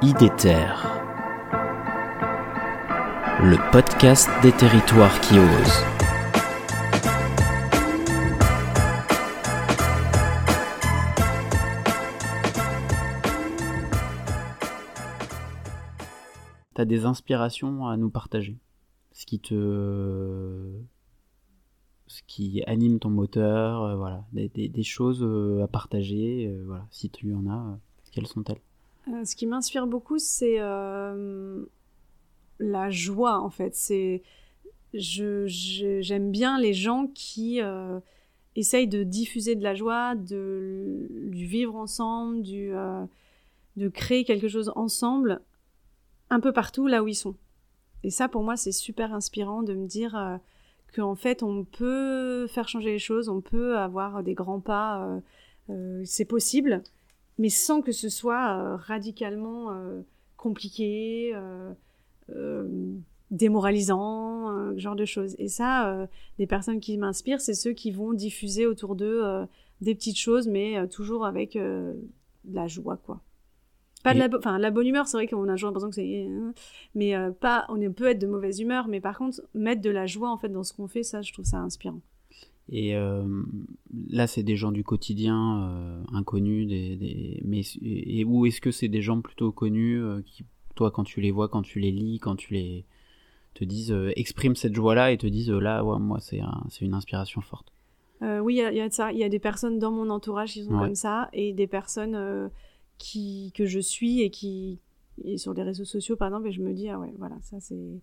IDETER, le podcast des territoires qui osent. T'as des inspirations à nous partager? Ce qui te. Ce qui anime ton moteur, euh, voilà. Des, choses euh, à partager, euh, voilà. Si tu en as, quelles sont-elles? Euh, ce qui m'inspire beaucoup, c'est euh, la joie, en fait. C'est, j'aime bien les gens qui euh, essayent de diffuser de la joie, de, du vivre ensemble, de créer quelque chose ensemble, un peu partout là où ils sont. Et ça, pour moi, c'est super inspirant de me dire qu'en fait, on peut faire changer les choses, on peut avoir des grands pas, c'est possible mais sans que ce soit euh, radicalement euh, compliqué, euh, démoralisant, ce genre de choses. Et ça, des personnes qui m'inspirent, c'est ceux qui vont diffuser autour d'eux des petites choses, mais toujours avec de la joie, quoi. Pas de la, bo- enfin, la bonne humeur, c'est vrai qu'on a toujours l'impression que c'est, mais euh, pas, on peut être de mauvaise humeur, mais par contre, mettre de la joie en fait dans ce qu'on fait, ça, je trouve ça inspirant. Et euh, là, c'est des gens du quotidien, euh, inconnus, des, des... mais et, et où est-ce que c'est des gens plutôt connus euh, qui, toi, quand tu les vois, quand tu les lis, quand tu les te disent, expriment cette joie-là et te disent, là, ouais, moi, c'est un- c'est une inspiration forte? Oui, il y, a- il y a de ça. Il y a des personnes dans mon entourage qui sont Ouais. comme ça et des personnes qui, que je suis et qui et sur les réseaux sociaux par exemple et je me dis ah ouais voilà ça c'est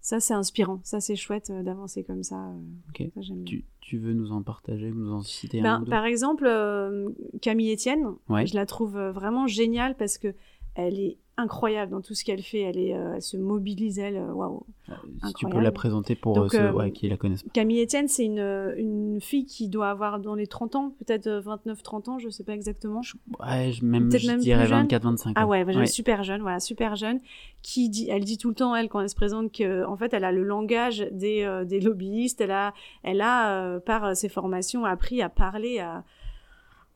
ça c'est inspirant ça c'est chouette euh, d'avancer comme ça euh, ça. Tu, tu veux nous en partager, nous en citer Ben, un ou deux par exemple euh, Camille Etienne Ouais. je la trouve vraiment géniale parce que elle est incroyable dans tout ce qu'elle fait elle est euh, elle se mobilise elle euh, waouh Euh, Si tu peux la présenter pour Donc, euh, ceux ouais, qui la connaissent pas. Camille Etienne, c'est une, une fille qui doit avoir dans les 30 ans, peut-être 29-30 ans, je sais pas exactement. Ouais, je, même, je même dirais jeune. 24-25. Ah ouais, bah, super jeune, voilà, super jeune, qui dit, elle dit tout le temps, elle, quand elle se présente, que en fait, elle a le langage des, des lobbyistes, elle a, elle a par ses formations, appris à parler à,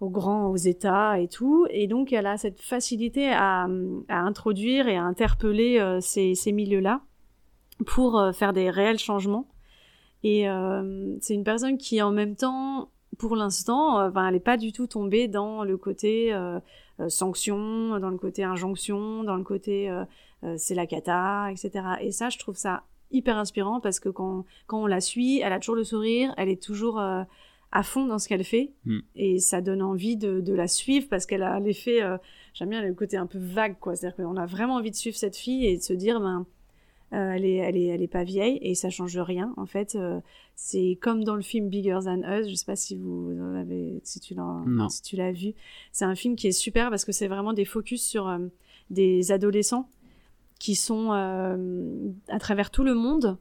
aux grands, aux États et tout, et donc elle a cette facilité à, introduire et à interpeller euh, ces, milieux-là pour euh, faire des réels changements. Et euh, c'est une personne qui, en même temps, pour l'instant, ben, elle n'est pas du tout tombée dans le côté sanction, dans le côté injonction, dans le côté c'est la cata, etc. Et ça, je trouve ça hyper inspirant parce que quand, quand on la suit, elle a toujours le sourire, elle est toujours à fond dans ce qu'elle fait Mm. et ça donne envie de, de la suivre parce qu'elle a l'effet, euh, j'aime bien le côté un peu vague, quoi. C'est-à-dire qu'on a vraiment envie de suivre cette fille et de se dire, ben, euh, elle, est, elle, est, elle est pas vieille et ça change rien. En fait, euh, c'est comme dans le film Bigger Than Us. Je sais pas si vous en avez, si tu l'as, si tu l'as vu. C'est un film qui est super parce que c'est vraiment des focus sur des adolescents qui sont à travers tout le monde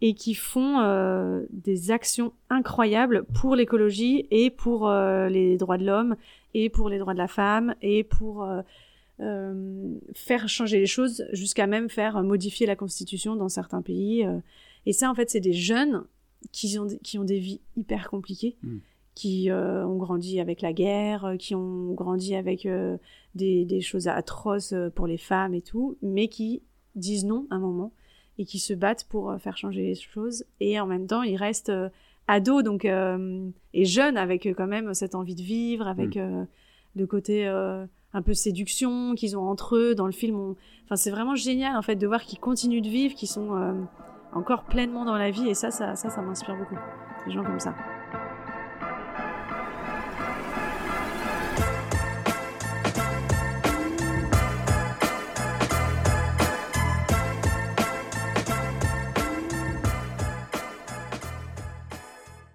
et qui font euh, des actions incroyables pour l'écologie et pour euh, les droits de l'homme et pour les droits de la femme et pour euh, faire changer les choses jusqu'à même faire modifier la constitution dans certains pays. Et ça, en fait, c'est des jeunes qui ont, des- qui ont des vies hyper compliquées, Mm. qui euh, ont grandi avec la guerre, qui ont grandi avec euh, des, des choses atroces pour les femmes et tout, mais qui disent non à un moment et qui se battent pour euh, faire changer les choses. Et en même temps, ils restent euh, ados donc, euh, et jeunes avec quand même cette envie de vivre, avec euh, le côté euh, un peu séduction qu'ils ont entre eux. Dans le film, on- enfin, c'est vraiment génial en fait de voir qu'ils continuent de vivre, qu'ils sont euh, encore pleinement dans la vie. Et ça, ça, ça, ça m'inspire beaucoup. Des gens comme ça.